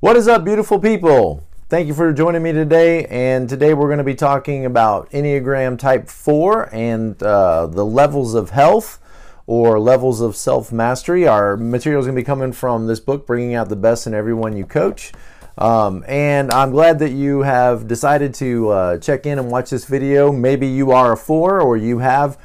What is up, beautiful people? Thank you for joining me today. And today we're going to be talking about Enneagram Type 4 and uh, the levels of health or levels of self mastery. Our material is going to be coming from this book, Bringing Out the Best in Everyone You Coach. Um, and I'm glad that you have decided to uh, check in and watch this video. Maybe you are a 4 or you have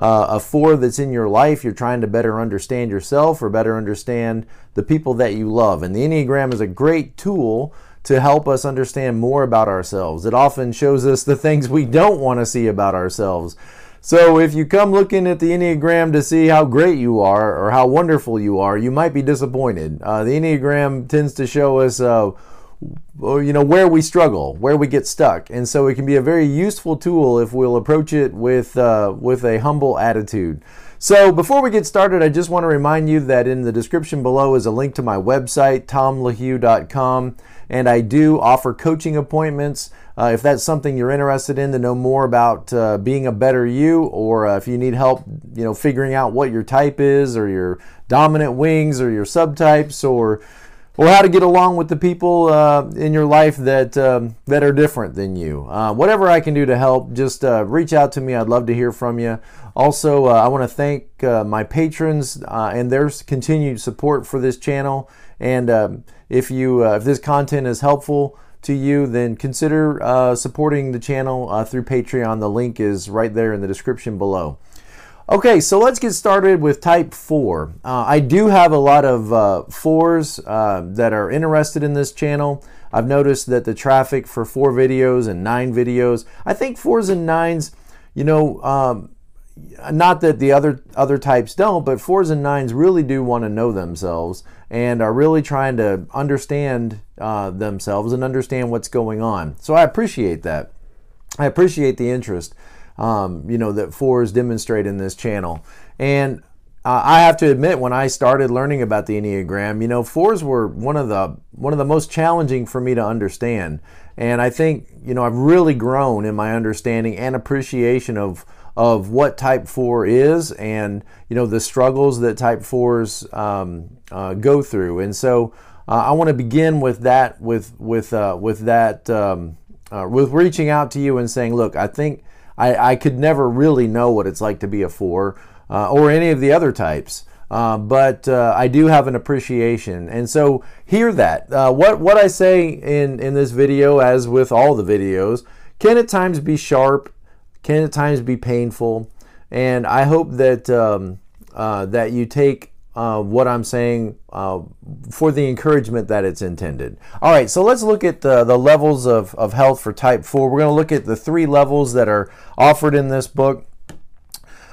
uh, a four that's in your life, you're trying to better understand yourself or better understand the people that you love. And the Enneagram is a great tool to help us understand more about ourselves. It often shows us the things we don't want to see about ourselves. So if you come looking at the Enneagram to see how great you are or how wonderful you are, you might be disappointed. Uh, the Enneagram tends to show us. Uh, you know where we struggle, where we get stuck, and so it can be a very useful tool if we'll approach it with uh, with a humble attitude. So before we get started, I just want to remind you that in the description below is a link to my website, tomlahue.com, and I do offer coaching appointments. Uh, if that's something you're interested in to know more about uh, being a better you, or uh, if you need help, you know, figuring out what your type is, or your dominant wings, or your subtypes, or or how to get along with the people uh, in your life that um, that are different than you. Uh, whatever I can do to help, just uh, reach out to me. I'd love to hear from you. Also, uh, I want to thank uh, my patrons uh, and their continued support for this channel. And um, if you if this content is helpful to you, then consider supporting the channel through Patreon. The link is right there in the description below. Okay, so let's get started with type 4. Uh, I do have a lot of uh, 4s uh, that are interested in this channel. I've noticed that the traffic for 4 videos and 9 videos, I think 4s and 9s, you know, um, not that the other other types don't, but 4s and 9s really do want to know themselves and are really trying to understand uh, themselves and understand what's going on. So I appreciate that. I appreciate the interest um, you know, that fours demonstrate in this channel. And uh, I have to admit, when I started learning about the Enneagram, you know, fours were one of the one of the most challenging for me to understand. And I think, you know, I've really grown in my understanding and appreciation of of what Type Four is, and you know, the struggles that Type Fours um, uh, go through. And so, uh, I want to begin with that, with with uh, with that, um, uh, with reaching out to you and saying, look, I think I, I could never really know what it's like to be a four uh, or any of the other types. Uh, but uh, I do have an appreciation, and so hear that. Uh, what what I say in in this video, as with all the videos, can at times be sharp, can at times be painful, and I hope that um, uh, that you take uh, what I'm saying uh, for the encouragement that it's intended. All right, so let's look at the, the levels of, of health for type 4. We're going to look at the three levels that are offered in this book.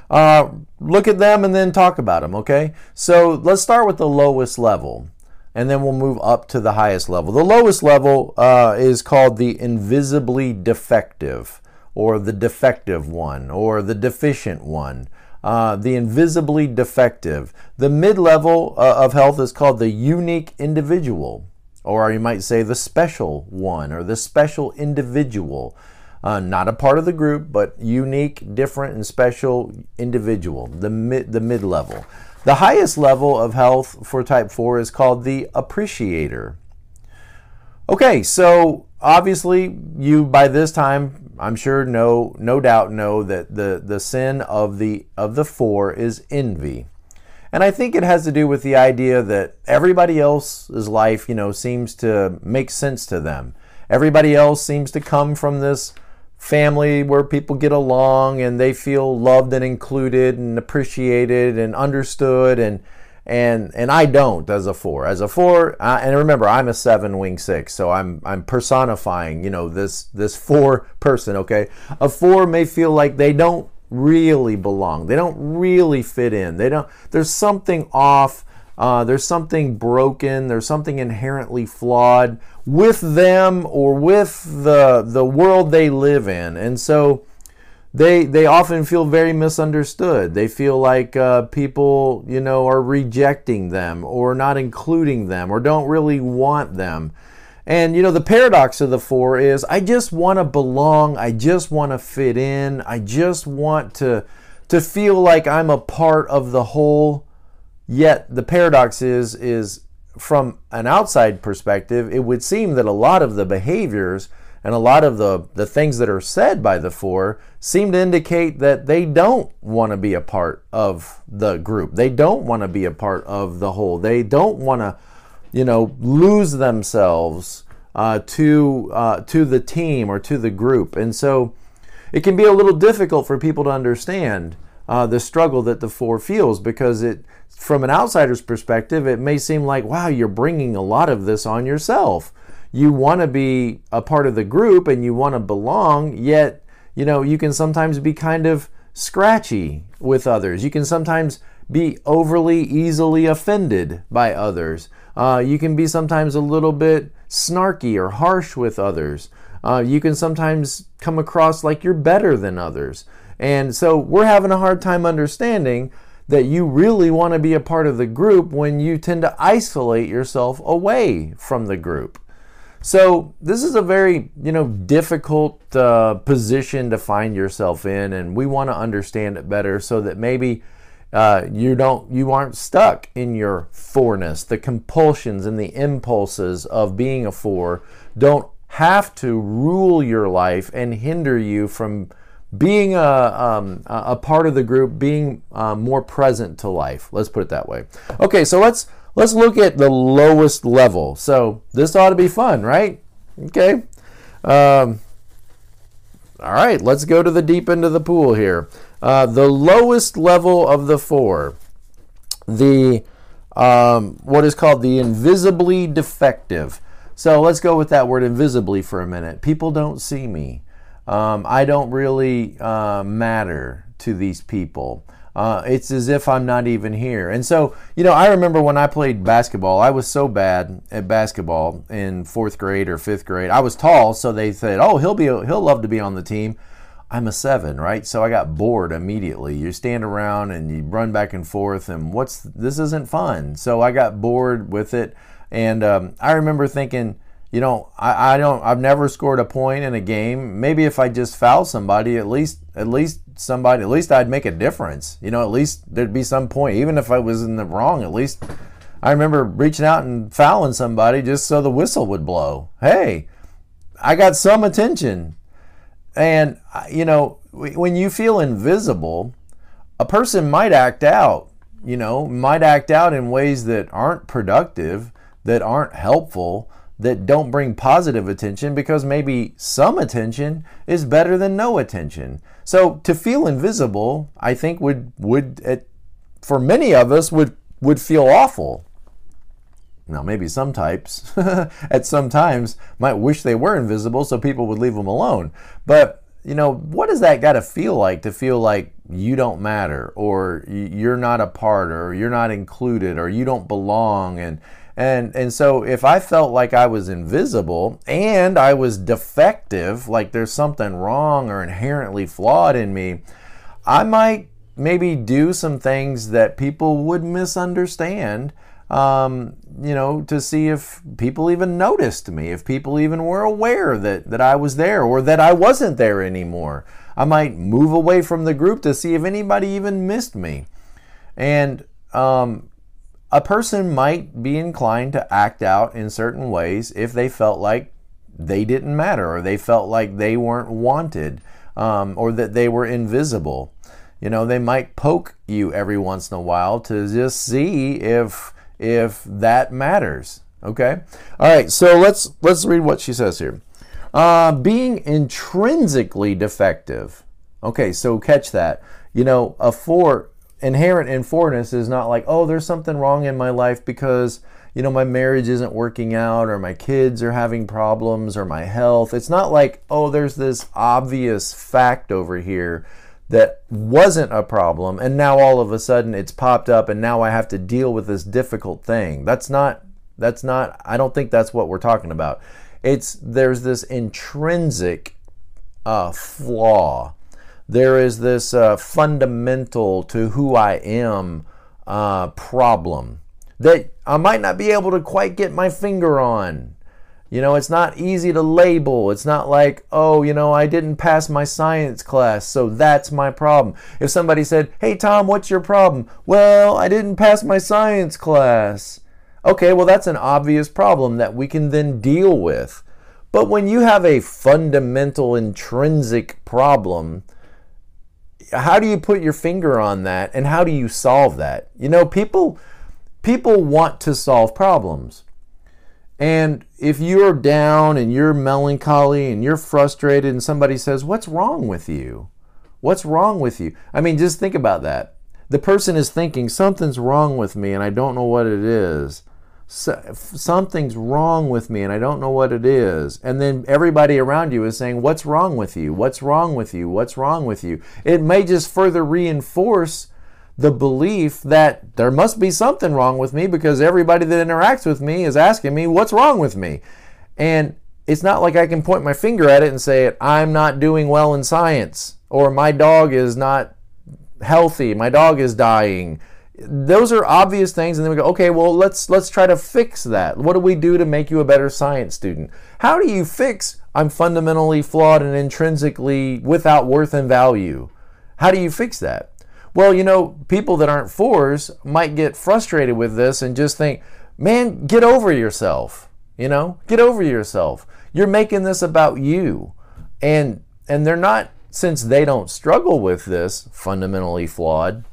Uh, look at them and then talk about them, okay? So let's start with the lowest level and then we'll move up to the highest level. The lowest level uh, is called the invisibly defective or the defective one or the deficient one uh, the invisibly defective. The mid level uh, of health is called the unique individual, or you might say the special one or the special individual. Uh, not a part of the group, but unique, different, and special individual, the mid, the mid level. The highest level of health for type 4 is called the appreciator. Okay, so obviously, you by this time I'm sure no no doubt know that the the sin of the of the four is envy. And I think it has to do with the idea that everybody else's life, you know, seems to make sense to them. Everybody else seems to come from this family where people get along and they feel loved and included and appreciated and understood and and and I don't as a four. As a four, uh, and remember, I'm a seven wing six, so I'm I'm personifying, you know, this this four person. Okay, a four may feel like they don't really belong. They don't really fit in. They don't. There's something off. Uh, there's something broken. There's something inherently flawed with them or with the the world they live in, and so they they often feel very misunderstood. They feel like uh, people, you know, are rejecting them or not including them or don't really want them. And you know, the paradox of the four is I just want to belong. I just want to fit in. I just want to to feel like I'm a part of the whole. Yet the paradox is is from an outside perspective, it would seem that a lot of the behaviors and a lot of the, the things that are said by the four seem to indicate that they don't want to be a part of the group. They don't want to be a part of the whole. They don't want to, you know, lose themselves uh, to uh, to the team or to the group. And so it can be a little difficult for people to understand uh, the struggle that the four feels because it from an outsider's perspective it may seem like wow you're bringing a lot of this on yourself you want to be a part of the group and you want to belong yet you know you can sometimes be kind of scratchy with others. You can sometimes be overly easily offended by others. Uh, you can be sometimes a little bit snarky or harsh with others. Uh, you can sometimes come across like you're better than others. And so we're having a hard time understanding that you really want to be a part of the group when you tend to isolate yourself away from the group. So this is a very you know difficult uh, position to find yourself in, and we want to understand it better so that maybe uh, you don't you aren't stuck in your fourness. The compulsions and the impulses of being a four don't have to rule your life and hinder you from being a, um, a part of the group, being uh, more present to life. Let's put it that way. Okay, so let's let's look at the lowest level. So this ought to be fun, right? Okay. Um, all right, let's go to the deep end of the pool here. Uh, the lowest level of the four, the um, what is called the invisibly defective. So let's go with that word invisibly for a minute. People don't see me um, I don't really uh, matter to these people. Uh, it's as if I'm not even here. And so, you know, I remember when I played basketball, I was so bad at basketball in fourth grade or fifth grade. I was tall, so they said, "Oh, he'll be he'll love to be on the team." I'm a seven, right? So I got bored immediately. You stand around and you run back and forth, and what's this isn't fun. So I got bored with it, and um, I remember thinking you know, I, I don't I've never scored a point in a game. Maybe if I just foul somebody, at least at least somebody at least I'd make a difference. You know, at least there'd be some point. Even if I was in the wrong, at least I remember reaching out and fouling somebody just so the whistle would blow. Hey, I got some attention. And you know, when you feel invisible, a person might act out, you know, might act out in ways that aren't productive, that aren't helpful that don't bring positive attention because maybe some attention is better than no attention. So to feel invisible, I think would would it, for many of us would would feel awful. Now maybe some types at some times might wish they were invisible so people would leave them alone. But you know, what does that got to feel like to feel like you don't matter or you're not a part or you're not included or you don't belong and and and so if I felt like I was invisible and I was defective, like there's something wrong or inherently flawed in me, I might maybe do some things that people would misunderstand. Um, you know, to see if people even noticed me, if people even were aware that, that I was there or that I wasn't there anymore. I might move away from the group to see if anybody even missed me. And um, a person might be inclined to act out in certain ways if they felt like they didn't matter or they felt like they weren't wanted um, or that they were invisible. You know, they might poke you every once in a while to just see if if that matters. Okay. All right. So let's let's read what she says here. Uh, being intrinsically defective. Okay. So catch that. You know, a four inherent in fourness is not like, oh, there's something wrong in my life because, you know, my marriage isn't working out or my kids are having problems or my health. It's not like, oh, there's this obvious fact over here that wasn't a problem and now all of a sudden it's popped up and now I have to deal with this difficult thing. That's not that's not I don't think that's what we're talking about. It's there's this intrinsic uh, flaw there is this uh, fundamental to who I am uh, problem that I might not be able to quite get my finger on. You know, it's not easy to label. It's not like, oh, you know, I didn't pass my science class, so that's my problem. If somebody said, hey, Tom, what's your problem? Well, I didn't pass my science class. Okay, well, that's an obvious problem that we can then deal with. But when you have a fundamental intrinsic problem, how do you put your finger on that and how do you solve that? You know, people people want to solve problems. And if you're down and you're melancholy and you're frustrated and somebody says, "What's wrong with you?" What's wrong with you? I mean, just think about that. The person is thinking, something's wrong with me and I don't know what it is. So, something's wrong with me and I don't know what it is. And then everybody around you is saying, What's wrong with you? What's wrong with you? What's wrong with you? It may just further reinforce the belief that there must be something wrong with me because everybody that interacts with me is asking me, What's wrong with me? And it's not like I can point my finger at it and say, I'm not doing well in science or my dog is not healthy, my dog is dying. Those are obvious things, and then we go, okay, well, let's let's try to fix that. What do we do to make you a better science student? How do you fix I'm fundamentally flawed and intrinsically without worth and value? How do you fix that? Well, you know, people that aren't fours might get frustrated with this and just think, man, get over yourself. You know, get over yourself. You're making this about you. And and they're not since they don't struggle with this fundamentally flawed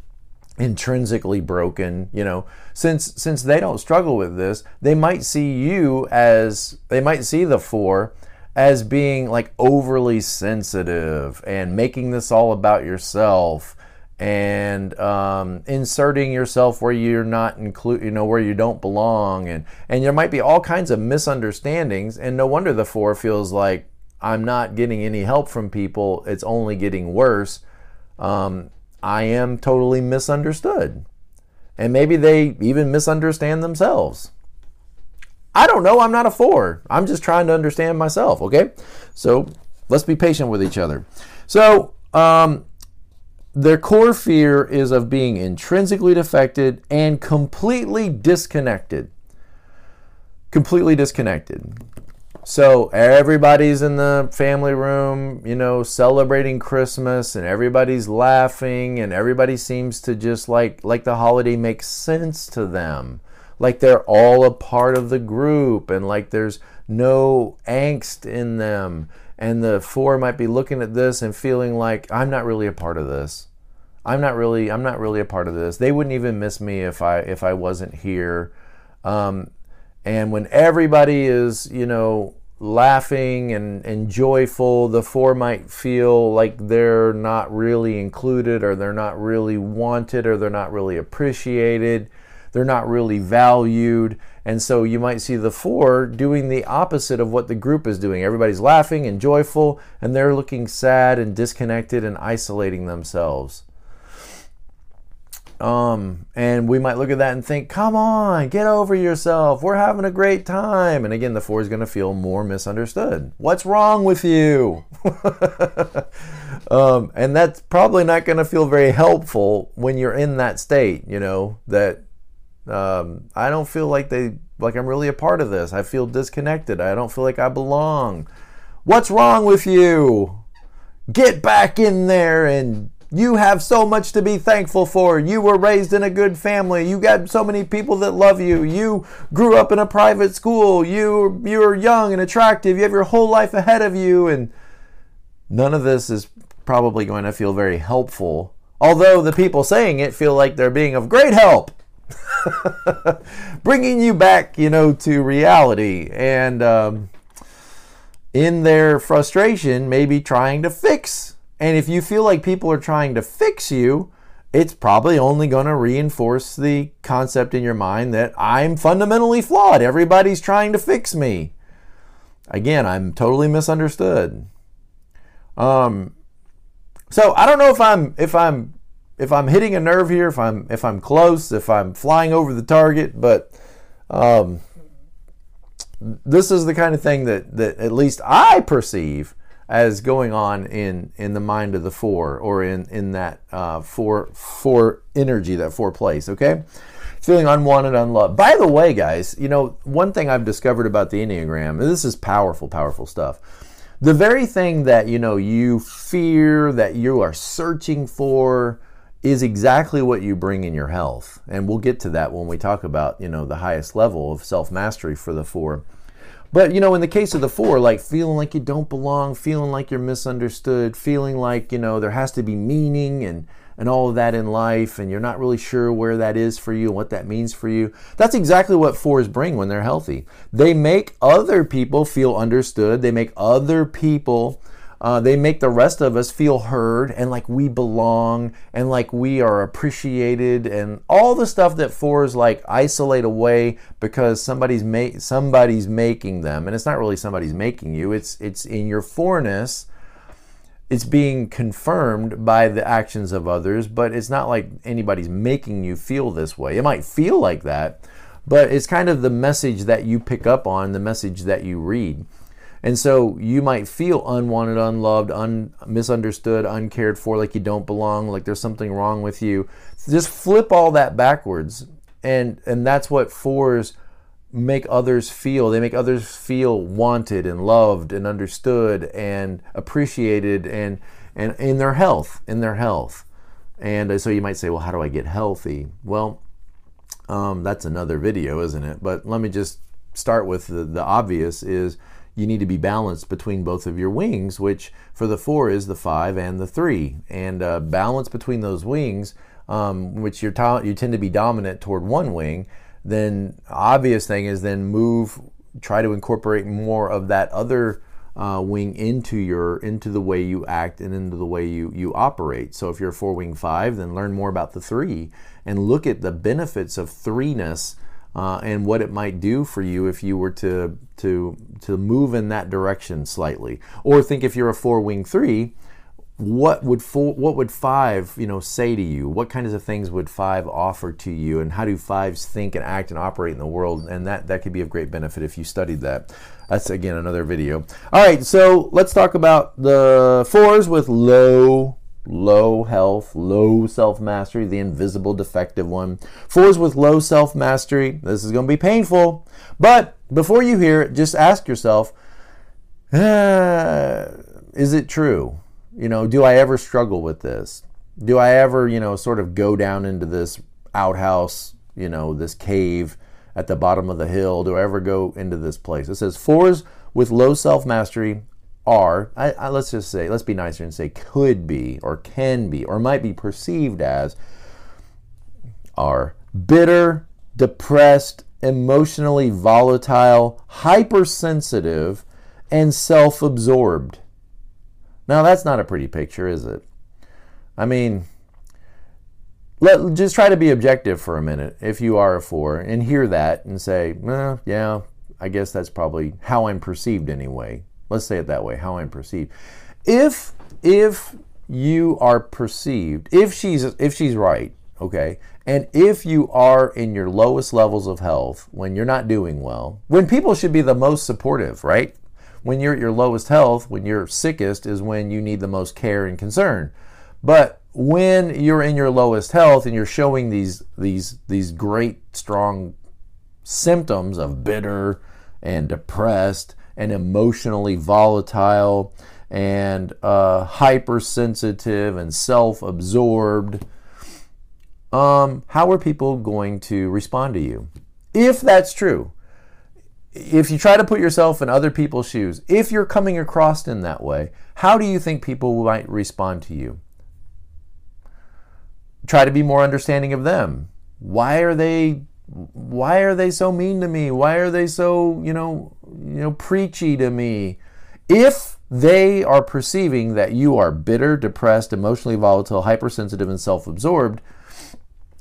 intrinsically broken you know since since they don't struggle with this they might see you as they might see the four as being like overly sensitive and making this all about yourself and um, inserting yourself where you're not include you know where you don't belong and and there might be all kinds of misunderstandings and no wonder the four feels like I'm not getting any help from people. It's only getting worse. Um, I am totally misunderstood. And maybe they even misunderstand themselves. I don't know. I'm not a four. I'm just trying to understand myself. Okay. So let's be patient with each other. So, um, their core fear is of being intrinsically defected and completely disconnected. Completely disconnected. So everybody's in the family room, you know, celebrating Christmas and everybody's laughing and everybody seems to just like like the holiday makes sense to them. Like they're all a part of the group and like there's no angst in them. And the four might be looking at this and feeling like I'm not really a part of this. I'm not really I'm not really a part of this. They wouldn't even miss me if I if I wasn't here. Um, and when everybody is, you know, laughing and, and joyful, the four might feel like they're not really included or they're not really wanted or they're not really appreciated. They're not really valued. And so you might see the four doing the opposite of what the group is doing. Everybody's laughing and joyful, and they're looking sad and disconnected and isolating themselves. Um, and we might look at that and think, come on, get over yourself. We're having a great time. And again, the four is going to feel more misunderstood. What's wrong with you? um, and that's probably not going to feel very helpful when you're in that state, you know, that um, I don't feel like they, like I'm really a part of this. I feel disconnected. I don't feel like I belong. What's wrong with you? Get back in there and you have so much to be thankful for. You were raised in a good family. You got so many people that love you. You grew up in a private school. You you're young and attractive. You have your whole life ahead of you and none of this is probably going to feel very helpful. Although the people saying it feel like they're being of great help. Bringing you back, you know, to reality and um, in their frustration, maybe trying to fix and if you feel like people are trying to fix you, it's probably only going to reinforce the concept in your mind that I'm fundamentally flawed. Everybody's trying to fix me. Again, I'm totally misunderstood. Um, so I don't know if I'm if I'm if I'm hitting a nerve here, if I'm if I'm close, if I'm flying over the target, but um, this is the kind of thing that that at least I perceive as going on in in the mind of the four or in in that uh, four four energy that four place okay feeling unwanted unloved by the way guys you know one thing i've discovered about the enneagram this is powerful powerful stuff the very thing that you know you fear that you are searching for is exactly what you bring in your health. And we'll get to that when we talk about, you know, the highest level of self-mastery for the 4. But, you know, in the case of the 4, like feeling like you don't belong, feeling like you're misunderstood, feeling like, you know, there has to be meaning and and all of that in life and you're not really sure where that is for you and what that means for you. That's exactly what fours bring when they're healthy. They make other people feel understood. They make other people uh, they make the rest of us feel heard and like we belong and like we are appreciated and all the stuff that fours like isolate away because somebody's ma- somebody's making them and it's not really somebody's making you it's it's in your fourness it's being confirmed by the actions of others, but it's not like anybody's making you feel this way. It might feel like that, but it's kind of the message that you pick up on, the message that you read. And so you might feel unwanted, unloved, un- misunderstood, uncared for, like you don't belong, like there's something wrong with you. Just flip all that backwards. And and that's what fours make others feel. They make others feel wanted and loved and understood and appreciated and and in their health, in their health. And uh, so you might say, well, how do I get healthy? Well, um, that's another video, isn't it? But let me just start with the, the obvious is you need to be balanced between both of your wings, which for the four is the five and the three. And uh, balance between those wings, um, which you're you tend to be dominant toward one wing, then obvious thing is then move try to incorporate more of that other uh, wing into your into the way you act and into the way you you operate. So if you're a four wing five, then learn more about the three and look at the benefits of threeness uh, and what it might do for you if you were to to to move in that direction slightly. Or think if you're a four wing three, what would four, what would five you know say to you? What kinds of things would five offer to you? And how do fives think and act and operate in the world? And that that could be of great benefit if you studied that. That's again another video. All right so let's talk about the fours with low low health low self-mastery the invisible defective one fours with low self-mastery this is going to be painful but before you hear it just ask yourself ah, is it true you know, do I ever struggle with this? Do I ever, you know, sort of go down into this outhouse, you know, this cave at the bottom of the hill? Do I ever go into this place? It says fours with low self mastery are, I, I, let's just say, let's be nicer and say could be or can be or might be perceived as, are bitter, depressed, emotionally volatile, hypersensitive, and self absorbed. Now, that's not a pretty picture, is it? I mean, let just try to be objective for a minute if you are a four and hear that and say, eh, yeah, I guess that's probably how I'm perceived anyway. Let's say it that way, how I'm perceived. If if you are perceived, if she's if she's right, okay, and if you are in your lowest levels of health when you're not doing well, when people should be the most supportive, right? when you're at your lowest health, when you're sickest, is when you need the most care and concern. But when you're in your lowest health and you're showing these these these great strong symptoms of bitter and depressed and emotionally volatile and uh, hypersensitive and self-absorbed, um, how are people going to respond to you? If that's true, if you try to put yourself in other people's shoes, if you're coming across in that way, how do you think people might respond to you? Try to be more understanding of them. Why are they why are they so mean to me? Why are they so, you know, you know, preachy to me? If they are perceiving that you are bitter, depressed, emotionally volatile, hypersensitive and self-absorbed,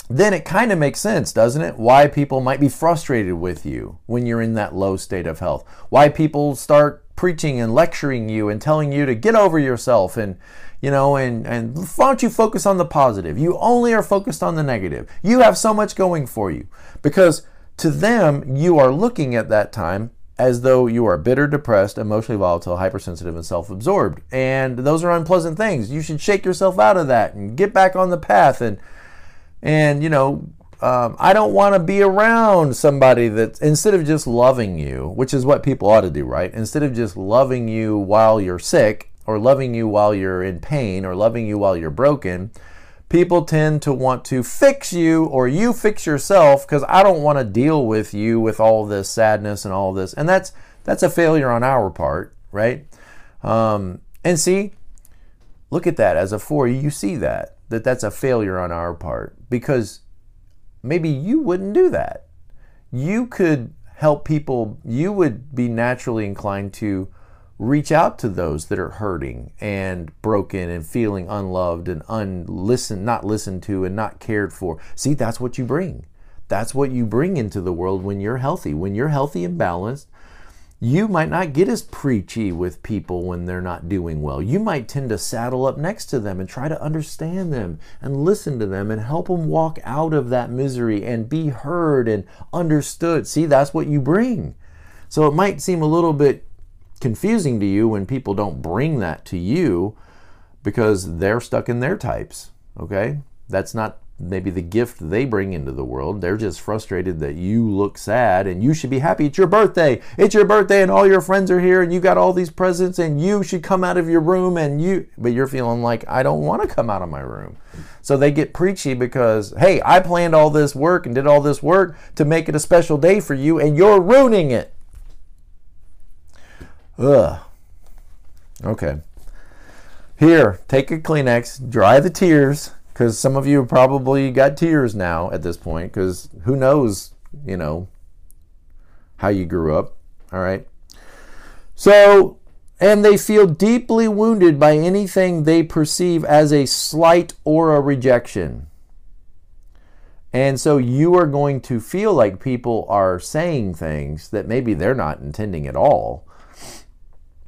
then it kind of makes sense, doesn't it? Why people might be frustrated with you when you're in that low state of health. Why people start preaching and lecturing you and telling you to get over yourself and you know and and why don't you focus on the positive? You only are focused on the negative. You have so much going for you because to them you are looking at that time as though you are bitter, depressed, emotionally volatile, hypersensitive, and self absorbed. And those are unpleasant things. You should shake yourself out of that and get back on the path and and, you know, um, I don't want to be around somebody that instead of just loving you, which is what people ought to do, right? Instead of just loving you while you're sick or loving you while you're in pain or loving you while you're broken, people tend to want to fix you or you fix yourself because I don't want to deal with you with all this sadness and all this. And that's that's a failure on our part, right? Um, and see, look at that as a four. You see that that that's a failure on our part because maybe you wouldn't do that. You could help people. You would be naturally inclined to reach out to those that are hurting and broken and feeling unloved and unlistened, not listened to and not cared for. See, that's what you bring. That's what you bring into the world when you're healthy. When you're healthy and balanced, you might not get as preachy with people when they're not doing well. You might tend to saddle up next to them and try to understand them and listen to them and help them walk out of that misery and be heard and understood. See, that's what you bring. So it might seem a little bit confusing to you when people don't bring that to you because they're stuck in their types. Okay? That's not maybe the gift they bring into the world. They're just frustrated that you look sad and you should be happy. It's your birthday. It's your birthday and all your friends are here and you got all these presents and you should come out of your room and you but you're feeling like I don't want to come out of my room. So they get preachy because hey, I planned all this work and did all this work to make it a special day for you and you're ruining it. Ugh. Okay. Here, take a Kleenex, dry the tears, because some of you probably got tears now at this point, because who knows, you know, how you grew up. All right. So, and they feel deeply wounded by anything they perceive as a slight or a rejection. And so you are going to feel like people are saying things that maybe they're not intending at all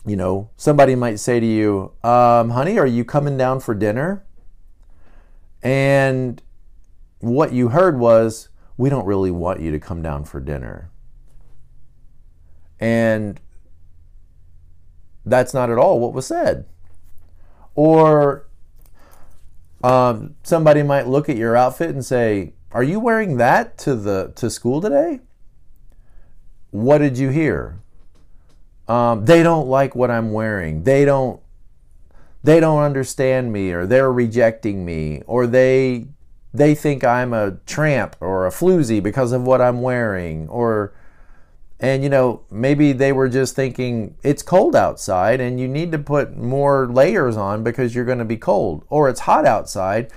you know, somebody might say to you, um, honey, are you coming down for dinner? And what you heard was, we don't really want you to come down for dinner. And that's not at all what was said. Or um, somebody might look at your outfit and say, "Are you wearing that to the to school today?" What did you hear? Um, they don't like what I'm wearing. They don't they don't understand me or they're rejecting me or they they think I'm a tramp or a floozy because of what I'm wearing or and you know maybe they were just thinking it's cold outside and you need to put more layers on because you're going to be cold or it's hot outside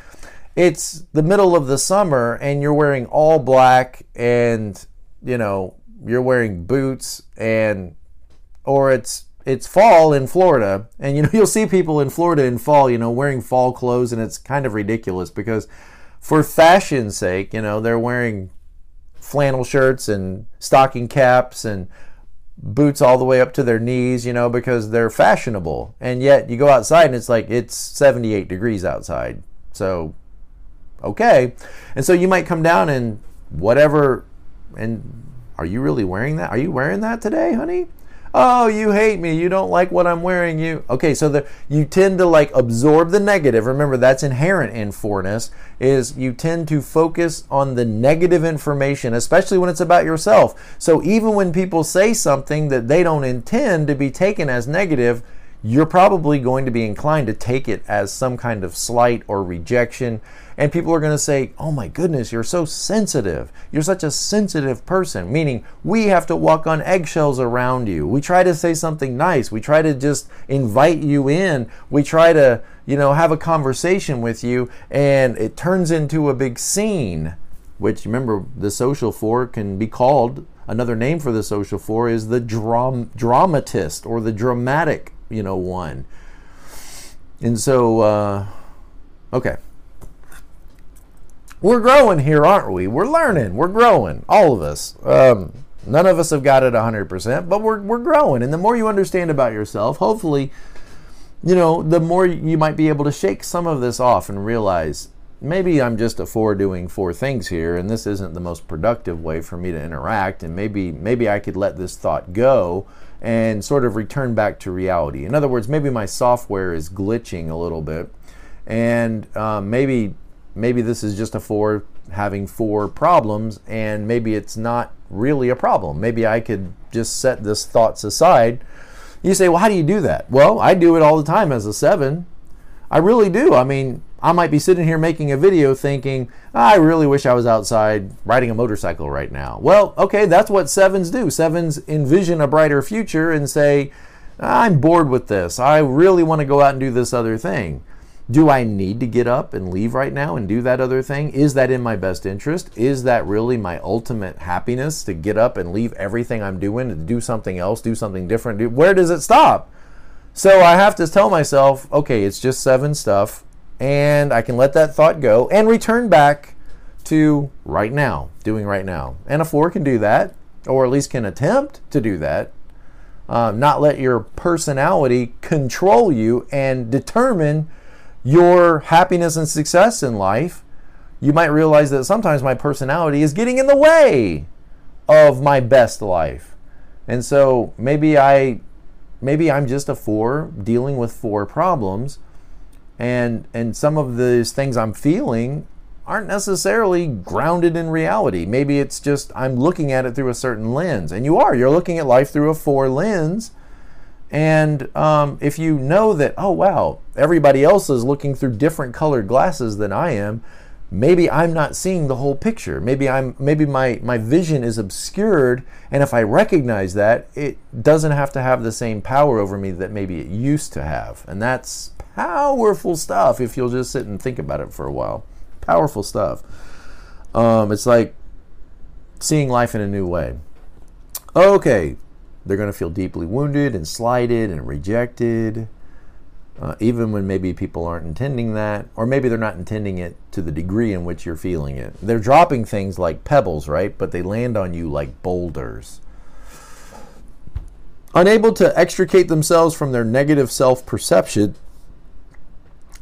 it's the middle of the summer and you're wearing all black and you know you're wearing boots and or it's it's fall in Florida, and you know you'll see people in Florida in fall, you know, wearing fall clothes, and it's kind of ridiculous because, for fashion's sake, you know, they're wearing flannel shirts and stocking caps and boots all the way up to their knees, you know, because they're fashionable. And yet you go outside and it's like it's 78 degrees outside. So, okay. And so you might come down and whatever. And are you really wearing that? Are you wearing that today, honey? Oh you hate me. You don't like what i'm wearing. You okay so the, you tend to like absorb the negative. Remember that's inherent in fourness is you tend to focus on the negative information especially when it's about yourself. So even when people say something that they don't intend to be taken as negative you're probably going to be inclined to take it as some kind of slight or rejection and people are going to say, Oh my goodness, you're so sensitive. You're such a sensitive person, meaning we have to walk on eggshells around you. We try to say something nice. We try to just invite you in. We try to, you know, have a conversation with you, and it turns into a big scene, which remember, the social four can be called another name for the social four is the dram- dramatist or the dramatic, you know, one. And so, uh, okay we're growing here, aren't we? We're learning. We're growing. All of us. Um, none of us have got it 100%, but we're, we're growing. And the more you understand about yourself, hopefully, you know, the more you might be able to shake some of this off and realize maybe I'm just a four doing four things here, and this isn't the most productive way for me to interact. And maybe maybe I could let this thought go and sort of return back to reality. In other words, maybe my software is glitching a little bit, and um, maybe maybe this is just a four having four problems and maybe it's not really a problem. Maybe I could just set this thoughts aside. You say, well, how do you do that? Well, I do it all the time as a seven. I really do. I mean, I might be sitting here making a video thinking, I really wish I was outside riding a motorcycle right now. Well, okay, that's what sevens do. Sevens envision a brighter future and say, I'm bored with this. I really want to go out and do this other thing. Do I need to get up and leave right now and do that other thing? Is that in my best interest? Is that really my ultimate happiness to get up and leave everything I'm doing to do something else, do something different? Where does it stop? So I have to tell myself, okay, it's just seven stuff, and I can let that thought go and return back to right now, doing right now. And a four can do that, or at least can attempt to do that. Uh, not let your personality control you and determine your happiness and success in life, you might realize that sometimes my personality is getting in the way of my best life. And so maybe I maybe I'm just a 4 dealing with 4 problems and and some of these things I'm feeling aren't necessarily grounded in reality. Maybe it's just I'm looking at it through a certain lens. And you are. You're looking at life through a 4 lens and um, if you know that, oh wow, everybody else is looking through different colored glasses than I am, maybe I'm not seeing the whole picture. Maybe I'm maybe my my vision is obscured, and if I recognize that, it doesn't have to have the same power over me that maybe it used to have. And that's powerful stuff if you'll just sit and think about it for a while. Powerful stuff. Um, it's like seeing life in a new way. Okay, they're going to feel deeply wounded and slighted and rejected, uh, even when maybe people aren't intending that, or maybe they're not intending it to the degree in which you're feeling it. They're dropping things like pebbles, right? But they land on you like boulders. Unable to extricate themselves from their negative self perception,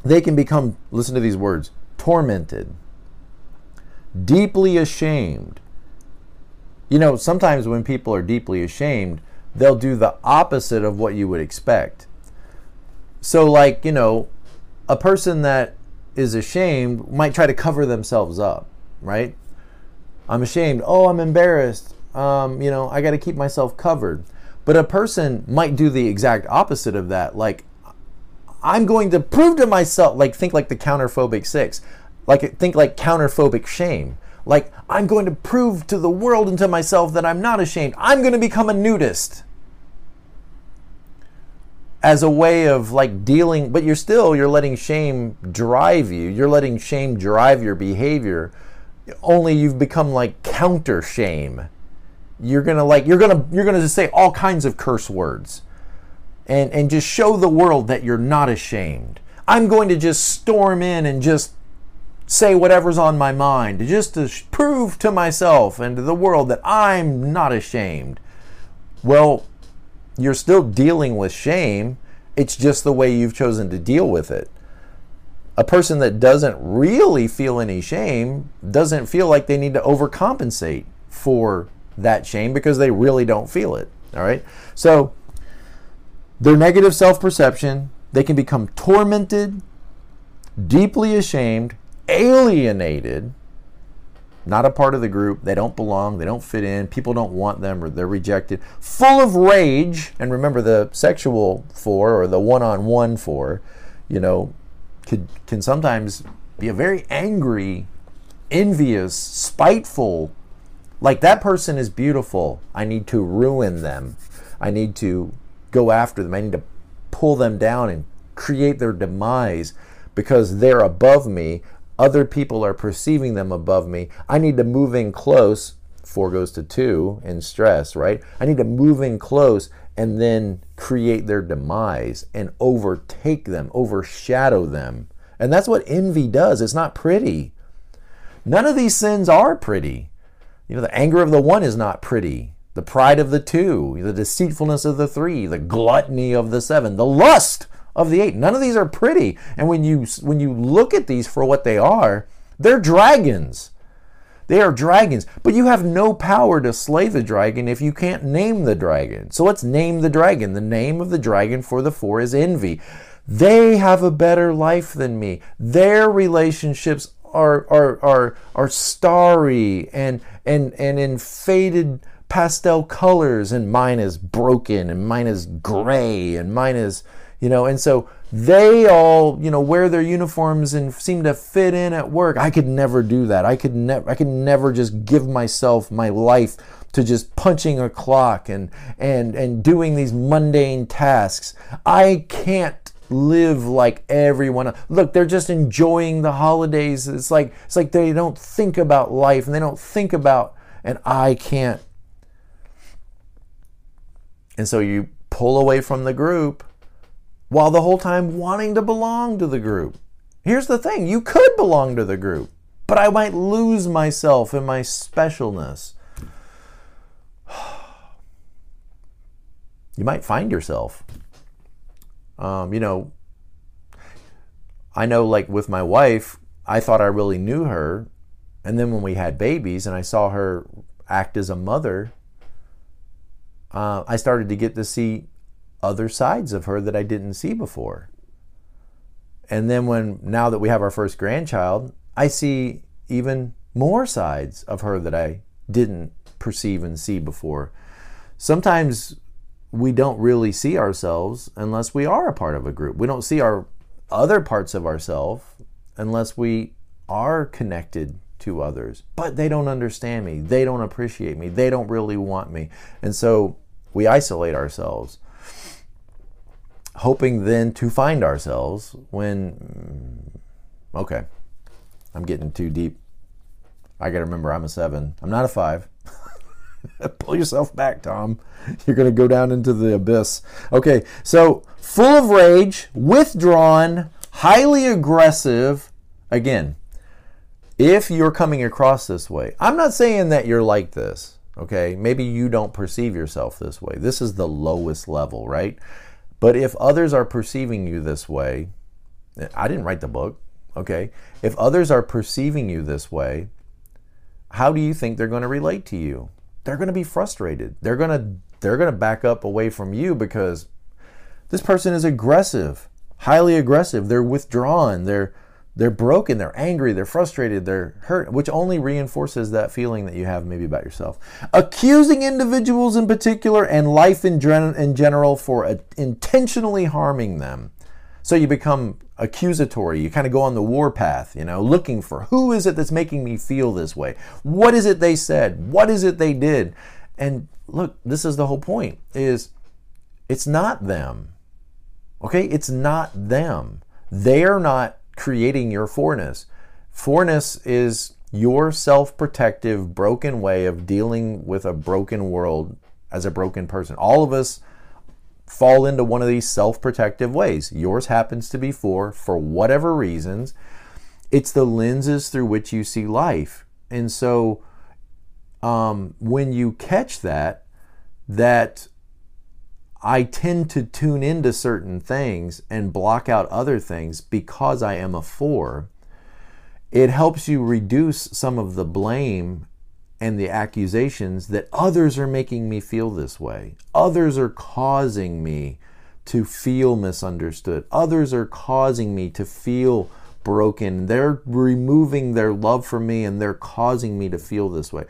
they can become, listen to these words, tormented, deeply ashamed. You know, sometimes when people are deeply ashamed, they'll do the opposite of what you would expect. So, like, you know, a person that is ashamed might try to cover themselves up, right? I'm ashamed. Oh, I'm embarrassed. Um, you know, I got to keep myself covered. But a person might do the exact opposite of that. Like, I'm going to prove to myself, like, think like the counterphobic six, like, think like counterphobic shame. Like, I'm going to prove to the world and to myself that I'm not ashamed. I'm going to become a nudist. As a way of like dealing but you're still you're letting shame drive you. You're letting shame drive your behavior. Only you've become like counter shame. You're gonna like you're gonna you're gonna just say all kinds of curse words and and just show the world that you're not ashamed i'm going to just storm in and just say whatever's on my mind just to prove to myself and to the world that i'm not ashamed well you're still dealing with shame. It's just the way you've chosen to deal with it. A person that doesn't really feel any shame doesn't feel like they need to overcompensate for that shame because they really don't feel it. All right. So, their negative self perception, they can become tormented, deeply ashamed, alienated, not a part of the group. They don't belong. They don't fit in. People don't want them or they're rejected. Full of rage. And remember, the sexual four or the one on one four, you know, could, can sometimes be a very angry, envious, spiteful. Like that person is beautiful. I need to ruin them. I need to go after them. I need to pull them down and create their demise because they're above me other people are perceiving them above me. I need to move in close. Four goes to two in stress, right? I need to move in close and then create their demise and overtake them, overshadow them. And that's what envy does. It's not pretty. None of these sins are pretty. You know, the anger of the one is not pretty. The pride of the two, the deceitfulness of the three, the gluttony of the seven, the lust of the eight. None of these are pretty. And when you when you look at these for what they are, they're dragons. They are dragons, but you have no power to slay the dragon if you can't name the dragon. So let's name the dragon. The name of the dragon for the four is envy. They have a better life than me. Their relationships are are are are starry and and and in faded pastel colors and mine is broken and mine is gray and mine is you know and so they all you know wear their uniforms and seem to fit in at work. I could never do that. I could never i could never just give myself my life to just punching a clock and and and doing these mundane tasks. I can't live like everyone look they're just enjoying the holidays. It's like it's like they don't think about life and they don't think about and i can't and so you pull away from the group while the whole time wanting to belong to the group. Here's the thing you could belong to the group, but I might lose myself in my specialness. You might find yourself. Um, you know, I know, like with my wife, I thought I really knew her. And then when we had babies and I saw her act as a mother, uh, I started to get to see other sides of her that I didn't see before. And then when now that we have our first grandchild, I see even more sides of her that I didn't perceive and see before. Sometimes we don't really see ourselves unless we are a part of a group. We don't see our other parts of ourselves unless we are connected to others. But they don't understand me. They don't appreciate me. They don't really want me. And so we isolate ourselves hoping then to find ourselves when mm, okay i'm getting too deep i gotta remember i'm a seven i'm not a five pull yourself back tom you're gonna go down into the abyss okay so full of rage withdrawn highly aggressive again if you're coming across this way i'm not saying that you're like this okay maybe you don't perceive yourself this way this is the lowest level right but if others are perceiving you this way, I didn't write the book, okay? If others are perceiving you this way, how do you think they're going to relate to you? They're going to be frustrated. They're going to they're going to back up away from you because this person is aggressive, highly aggressive. They're withdrawn. They're they're broken, they're angry, they're frustrated, they're hurt, which only reinforces that feeling that you have maybe about yourself. Accusing individuals in particular and life in, gen- in general for uh, intentionally harming them. So you become accusatory. You kind of go on the warpath, you know, looking for who is it that's making me feel this way? What is it they said? What is it they did? And look, this is the whole point is it's not them. Okay? It's not them. They are not creating your fourness. Fourness is your self protective, broken way of dealing with a broken world as a broken person. All of us fall into one of these self protective ways. Yours happens to be four for whatever reasons. It's the lenses through which you see life. And so um, when you catch that, that I tend to tune into certain things and block out other things because I am a four. It helps you reduce some of the blame and the accusations that others are making me feel this way. Others are causing me to feel misunderstood. Others are causing me to feel broken. They're removing their love for me and they're causing me to feel this way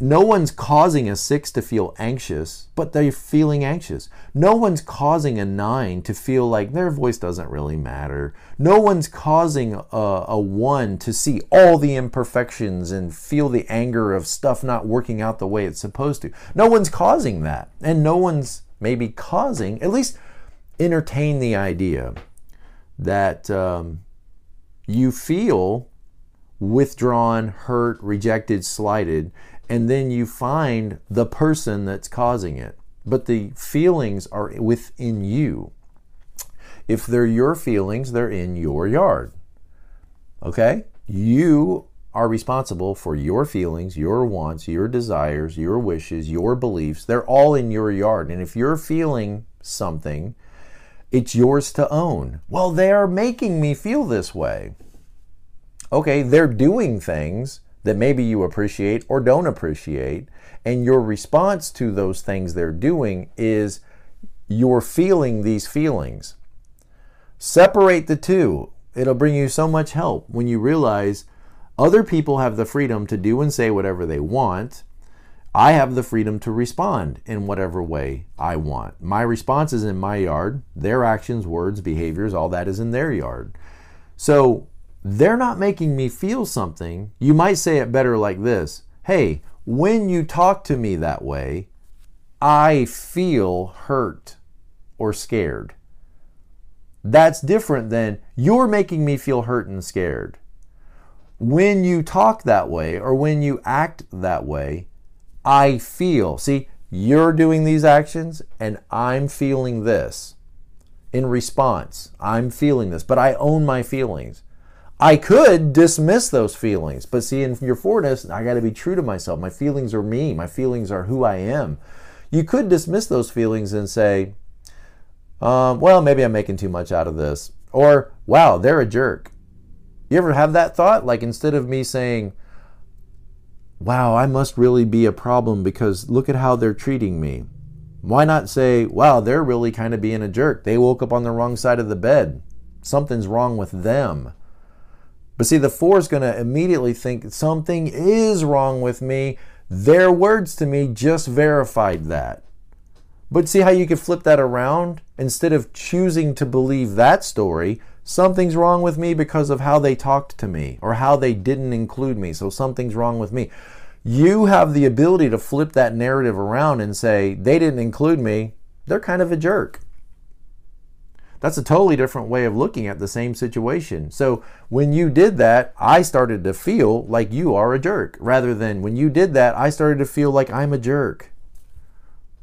no one's causing a six to feel anxious, but they're feeling anxious. No one's causing a nine to feel like their voice doesn't really matter. No one's causing a, a, one to see all the imperfections and feel the anger of stuff not working out the way it's supposed to. No one's causing that. And no one's maybe causing, at least entertain the idea that um, you feel withdrawn, hurt, rejected, slighted and then you find the person that's causing it. But the feelings are within you. If they're your feelings, they're in your yard. Okay? You are responsible for your feelings, your wants, your desires, your wishes, your beliefs. They're all in your yard. And if you're feeling something, it's yours to own. Well, they are making me feel this way. Okay, they're doing things that maybe you appreciate or don't appreciate. And your response to those things they're doing is you're feeling these feelings. Separate the two. It'll bring you so much help when you realize other people have the freedom to do and say whatever they want. I have the freedom to respond in whatever way I want. My response is in my yard. Their actions, words, behaviors, all that is in their yard. So they're not making me feel something. You might say it better like this Hey, when you talk to me that way, I feel hurt or scared. That's different than you're making me feel hurt and scared. When you talk that way or when you act that way, I feel. See, you're doing these actions and I'm feeling this in response. I'm feeling this, but I own my feelings. I could dismiss those feelings, but see, in your fourness, I got to be true to myself. My feelings are me, my feelings are who I am. You could dismiss those feelings and say, um, well, maybe I'm making too much out of this. Or, wow, they're a jerk. You ever have that thought? Like, instead of me saying, wow, I must really be a problem because look at how they're treating me. Why not say, wow, they're really kind of being a jerk. They woke up on the wrong side of the bed. Something's wrong with them. But see, the four is going to immediately think something is wrong with me. Their words to me just verified that. But see how you could flip that around? Instead of choosing to believe that story, something's wrong with me because of how they talked to me or how they didn't include me. So something's wrong with me. You have the ability to flip that narrative around and say, they didn't include me. They're kind of a jerk. That's a totally different way of looking at the same situation. So when you did that, I started to feel like you are a jerk rather than when you did that, I started to feel like I'm a jerk.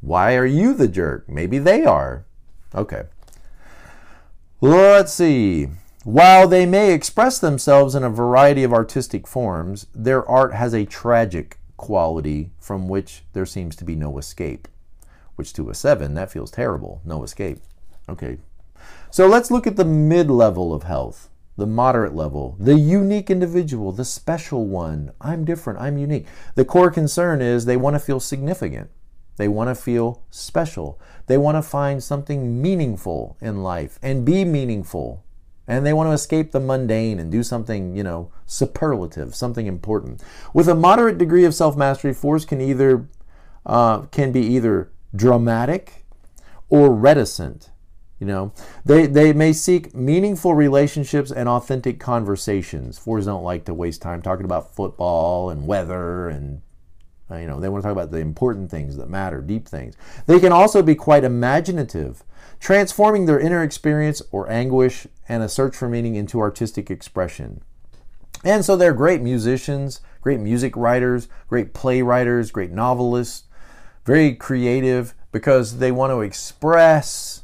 Why are you the jerk? Maybe they are. Okay. Let's see. While they may express themselves in a variety of artistic forms, their art has a tragic quality from which there seems to be no escape. Which to a seven, that feels terrible. No escape. Okay. So let's look at the mid level of health, the moderate level, the unique individual, the special one. I'm different. I'm unique. The core concern is they want to feel significant. They want to feel special. They want to find something meaningful in life and be meaningful. And they want to escape the mundane and do something, you know, superlative, something important. With a moderate degree of self-mastery, fours can either uh, can be either dramatic or reticent. You know, they they may seek meaningful relationships and authentic conversations. Fours don't like to waste time talking about football and weather and uh, you know, they want to talk about the important things that matter, deep things. They can also be quite imaginative, transforming their inner experience or anguish and a search for meaning into artistic expression. And so they're great musicians, great music writers, great playwriters, great novelists, very creative because they want to express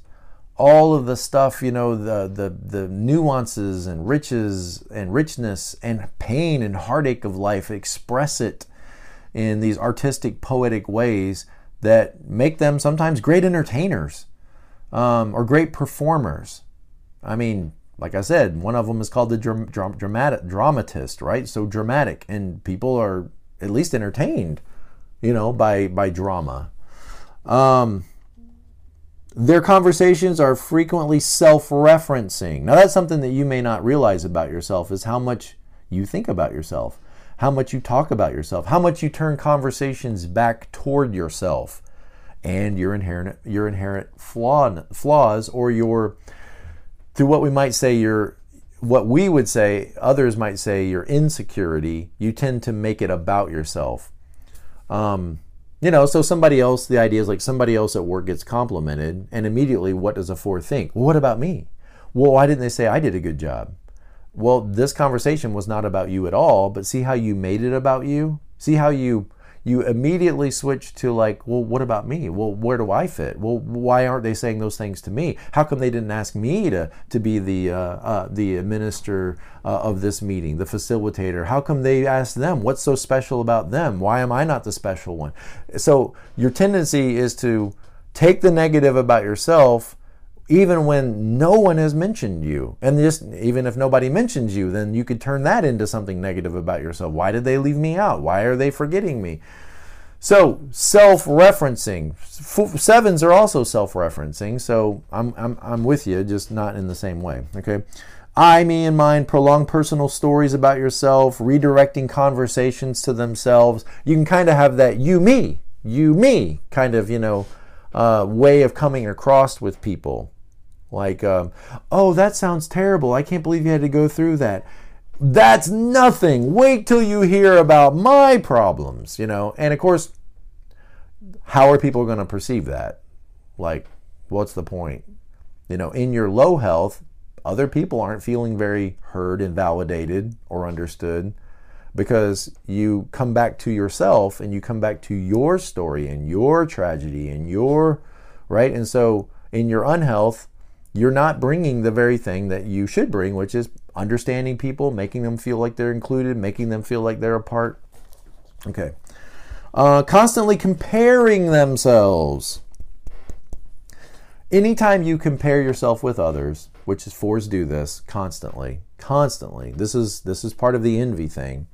all of the stuff, you know, the the the nuances and riches and richness and pain and heartache of life, express it in these artistic, poetic ways that make them sometimes great entertainers um, or great performers. I mean, like I said, one of them is called the dram- dram- dramatic dramatist, right? So dramatic, and people are at least entertained, you know, by by drama. Um, their conversations are frequently self-referencing. Now, that's something that you may not realize about yourself is how much you think about yourself how much you talk about yourself, how much you turn conversations back toward yourself and your inherent your inherent flaw, flaws or your to what we might say your what we would say others might say your insecurity you tend to make it about yourself um, you know so somebody else the idea is like somebody else at work gets complimented and immediately what does a four think? Well, what about me? Well why didn't they say i did a good job? Well, this conversation was not about you at all, but see how you made it about you? See how you you immediately switch to like, well, what about me? Well, where do I fit? Well, why aren't they saying those things to me? How come they didn't ask me to to be the uh, uh, the minister uh, of this meeting, the facilitator? How come they asked them? What's so special about them? Why am I not the special one? So your tendency is to take the negative about yourself even when no one has mentioned you. And just even if nobody mentions you, then you could turn that into something negative about yourself. Why did they leave me out? Why are they forgetting me? So, self referencing. Sevens are also self referencing. So, I'm, I'm, I'm with you, just not in the same way. Okay. I, me, and mine, prolong personal stories about yourself, redirecting conversations to themselves. You can kind of have that you, me, you, me kind of, you know, uh, way of coming across with people. Like, um, oh, that sounds terrible. I can't believe you had to go through that. That's nothing. Wait till you hear about my problems, you know. And of course, how are people going to perceive that? Like, what's the point? You know, in your low health, other people aren't feeling very heard and validated or understood because you come back to yourself and you come back to your story and your tragedy and your right and so in your unhealth you're not bringing the very thing that you should bring which is understanding people making them feel like they're included making them feel like they're a part okay uh, constantly comparing themselves anytime you compare yourself with others which is fours do this constantly constantly this is this is part of the envy thing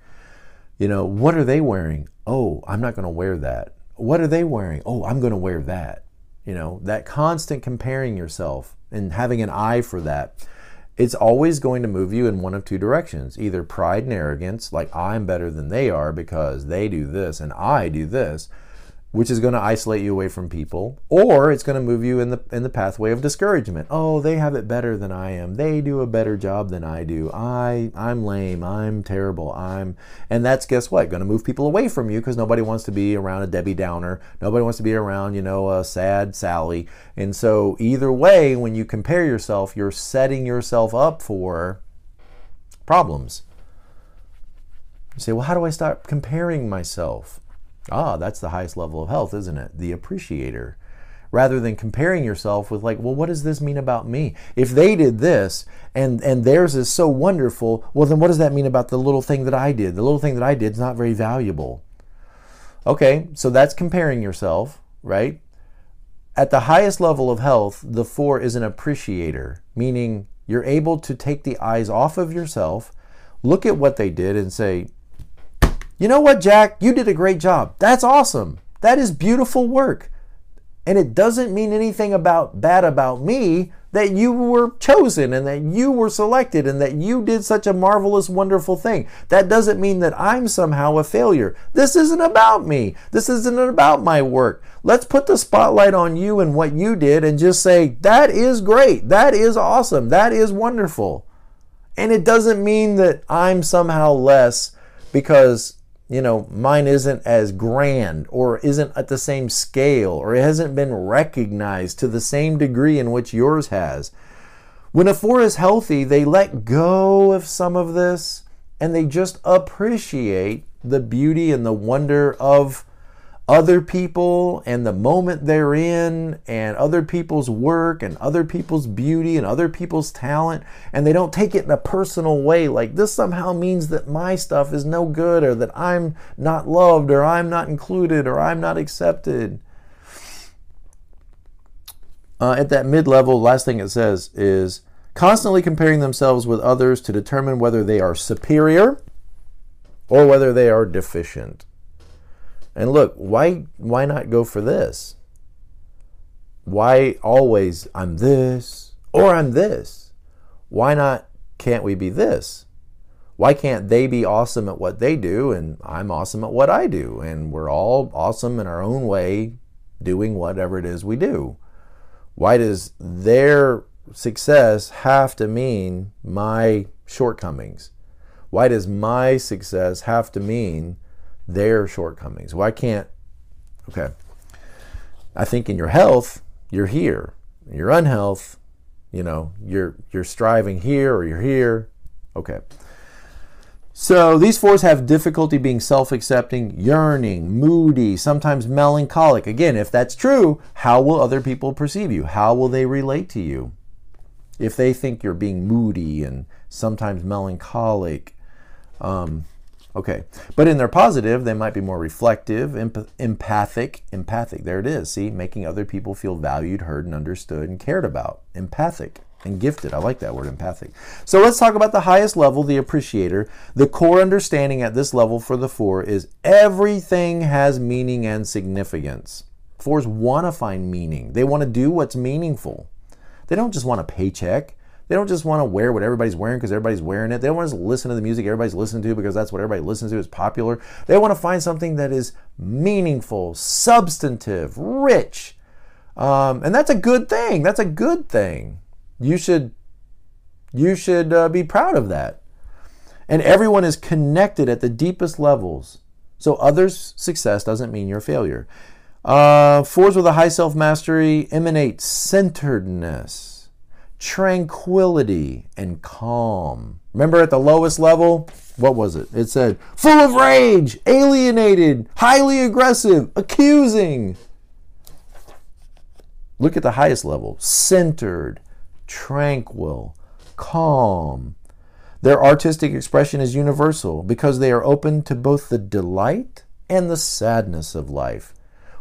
you know, what are they wearing? Oh, I'm not going to wear that. What are they wearing? Oh, I'm going to wear that. You know, that constant comparing yourself and having an eye for that, it's always going to move you in one of two directions. Either pride and arrogance, like I'm better than they are because they do this and I do this, which is going to isolate you away from people, or it's going to move you in the in the pathway of discouragement. Oh, they have it better than I am. They do a better job than I do. I I'm lame. I'm terrible. I'm and that's guess what? Going to move people away from you because nobody wants to be around a Debbie Downer. Nobody wants to be around, you know, a sad Sally. And so either way, when you compare yourself, you're setting yourself up for problems. You say, "Well, how do I stop comparing myself?" Ah, that's the highest level of health, isn't it? The appreciator. Rather than comparing yourself with like, well, what does this mean about me? If they did this and and theirs is so wonderful, well then what does that mean about the little thing that I did? The little thing that I did is not very valuable. Okay, so that's comparing yourself, right? At the highest level of health, the four is an appreciator, meaning you're able to take the eyes off of yourself, look at what they did, and say, you know what, Jack? You did a great job. That's awesome. That is beautiful work. And it doesn't mean anything about bad about me that you were chosen and that you were selected and that you did such a marvelous, wonderful thing. That doesn't mean that I'm somehow a failure. This isn't about me. This isn't about my work. Let's put the spotlight on you and what you did and just say, that is great. That is awesome. That is wonderful. And it doesn't mean that I'm somehow less because you know, mine isn't as grand or isn't at the same scale or it hasn't been recognized to the same degree in which yours has. When a four is healthy, they let go of some of this and they just appreciate the beauty and the wonder of other people and the moment they're in and other people's work and other people's beauty and other people's talent and they don't take it in a personal way like this somehow means that my stuff is no good or that I'm not loved or I'm not included or I'm not accepted. Uh, at that mid level, last thing it says is constantly comparing themselves with others to determine whether they are superior or whether they are deficient. And look, why why not go for this? Why always I'm this or I'm this? Why not can't we be this? Why can't they be awesome at what they do and I'm awesome at what I do and we're all awesome in our own way doing whatever it is we do? Why does their success have to mean my shortcomings? Why does my success have to mean their shortcomings. Why can't, okay. I think in your health, you're here. In your unhealth, you know, you're you're striving here or you're here. Okay. So these fours have difficulty being self-accepting, yearning, moody, sometimes melancholic. Again, if that's true, how will other people perceive you? How will they relate to you? If they think you're being moody and sometimes melancholic, um, Okay. But in their positive, they might be more reflective, empath- empathic. Empathic. There it is. See, making other people feel valued, heard, and understood and cared about. Empathic and gifted. I like that word, empathic. So let's talk about the highest level, the appreciator. The core understanding at this level for the four is everything has meaning and significance. Fours want to find meaning, they want to do what's meaningful. They don't just want a paycheck. They don't just want to wear what everybody's wearing because everybody's wearing it. They don't want to listen to the music everybody's listening to because that's what everybody listens to. is popular. They want to find something that is meaningful, substantive, rich. Um, and that's a good thing. That's a good thing. You should you should uh, be proud of that. And everyone is connected at the deepest levels. So others' success doesn't mean your failure. Uh, fours with a high self mastery emanate centeredness, tranquility, and calm. Remember at the lowest level, what was it? It said, full of rage, alienated, highly aggressive, accusing. Look at the highest level centered, tranquil, calm. Their artistic expression is universal because they are open to both the delight and the sadness of life.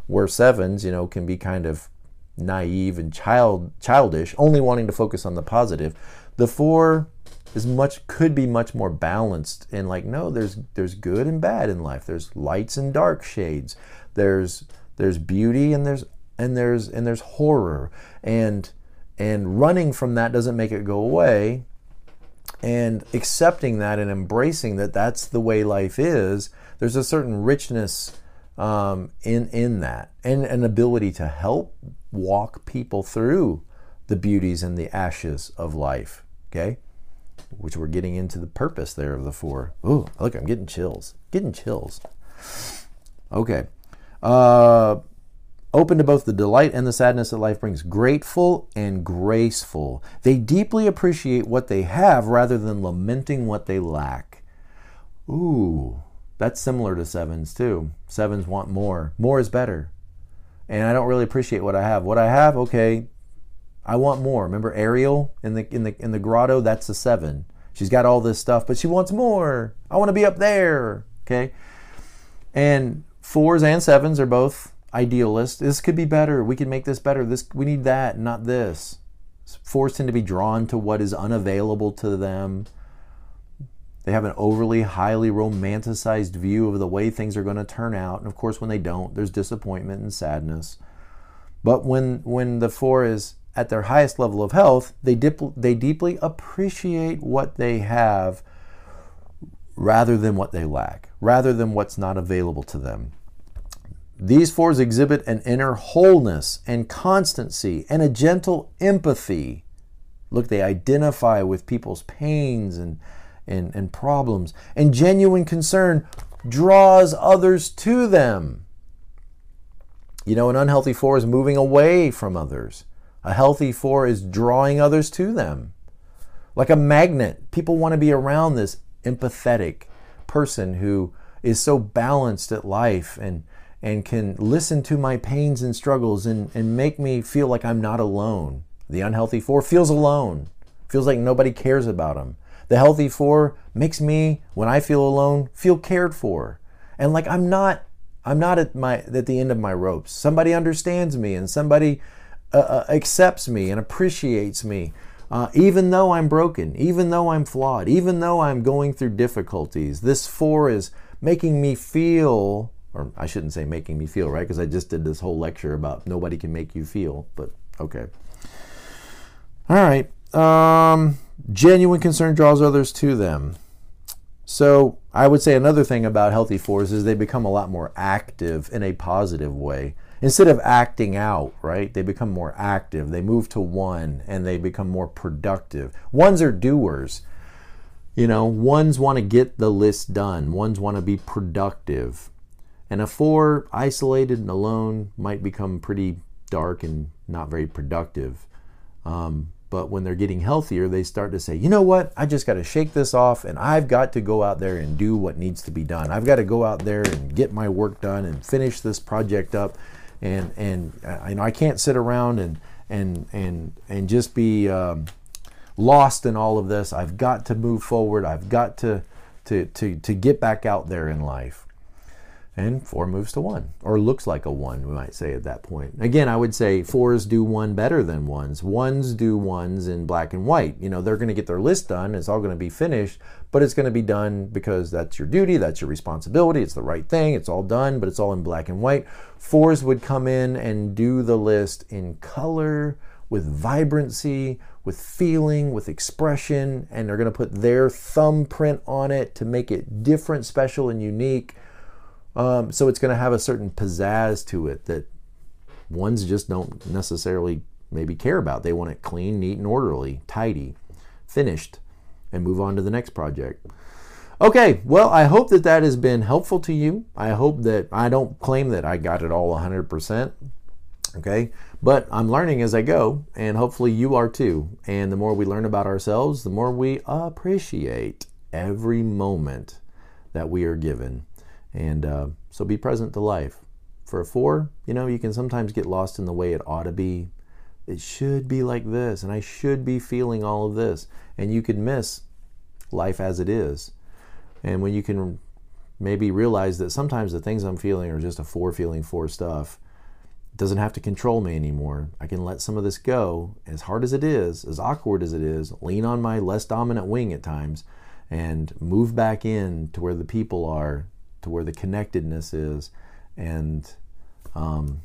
Where sevens, you know, can be kind of naive and child childish, only wanting to focus on the positive. The four is much could be much more balanced and like no, there's there's good and bad in life. There's lights and dark shades. There's there's beauty and there's and there's and there's horror and and running from that doesn't make it go away and accepting that and embracing that that's the way life is there's a certain richness um, in in that and an ability to help walk people through the beauties and the ashes of life okay which we're getting into the purpose there of the four. Ooh, look, I'm getting chills. Getting chills. Okay. Uh, open to both the delight and the sadness that life brings, grateful and graceful. They deeply appreciate what they have rather than lamenting what they lack. Ooh, that's similar to sevens too. Sevens want more. More is better. And I don't really appreciate what I have. What I have, okay, I want more. Remember Ariel in the in the in the grotto? That's a seven. She's got all this stuff, but she wants more. I want to be up there. Okay. And fours and sevens are both idealist. This could be better. We can make this better. This we need that, not this. Fours tend to be drawn to what is unavailable to them. They have an overly highly romanticized view of the way things are going to turn out. And of course, when they don't, there's disappointment and sadness. But when when the four is at their highest level of health, they dip, they deeply appreciate what they have rather than what they lack, rather than what's not available to them. These fours exhibit an inner wholeness and constancy and a gentle empathy. Look, they identify with people's pains and, and, and problems, and genuine concern draws others to them. You know, an unhealthy four is moving away from others. A healthy four is drawing others to them. Like a magnet, people want to be around this empathetic person who is so balanced at life and and can listen to my pains and struggles and, and make me feel like I'm not alone. The unhealthy four feels alone, feels like nobody cares about him. The healthy four makes me, when I feel alone, feel cared for. And like I'm not I'm not at my at the end of my ropes. Somebody understands me and somebody uh, uh accepts me and appreciates me. Uh, even though I'm broken, even though I'm flawed, even though I'm going through difficulties, this four is making me feel or I shouldn't say making me feel, right? Because I just did this whole lecture about nobody can make you feel, but okay. All right. Um, genuine concern draws others to them. So I would say another thing about healthy fours is they become a lot more active in a positive way. Instead of acting out, right? They become more active. They move to one and they become more productive. Ones are doers. You know, ones want to get the list done. Ones want to be productive. And a four, isolated and alone, might become pretty dark and not very productive. Um, but when they're getting healthier, they start to say, you know what? I just got to shake this off and I've got to go out there and do what needs to be done. I've got to go out there and get my work done and finish this project up. And, and uh, you know, I can't sit around and, and, and, and just be um, lost in all of this. I've got to move forward. I've got to, to, to, to get back out there in life and four moves to one, or looks like a one, we might say at that point. Again, I would say fours do one better than ones. Ones do ones in black and white. You know, they're going to get their list done, it's all going to be finished, but it's going to be done because that's your duty, that's your responsibility, it's the right thing, it's all done, but it's all in black and white. Fours would come in and do the list in color with vibrancy, with feeling, with expression, and they're going to put their thumbprint on it to make it different, special, and unique. Um, so it's going to have a certain pizzazz to it that ones just don't necessarily maybe care about. They want it clean, neat, and orderly, tidy, finished, and move on to the next project. Okay, well, I hope that that has been helpful to you. I hope that I don't claim that I got it all 100%. Okay, but I'm learning as I go, and hopefully you are too. And the more we learn about ourselves, the more we appreciate every moment that we are given. And uh, so be present to life. For a four, you know, you can sometimes get lost in the way it ought to be. It should be like this, and I should be feeling all of this. And you could miss life as it is. And when you can maybe realize that sometimes the things I'm feeling are just a four feeling four stuff, it doesn't have to control me anymore. I can let some of this go, as hard as it is, as awkward as it is, lean on my less dominant wing at times, and move back in to where the people are, to where the connectedness is, and um,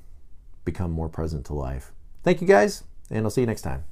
become more present to life. Thank you guys, and I'll see you next time.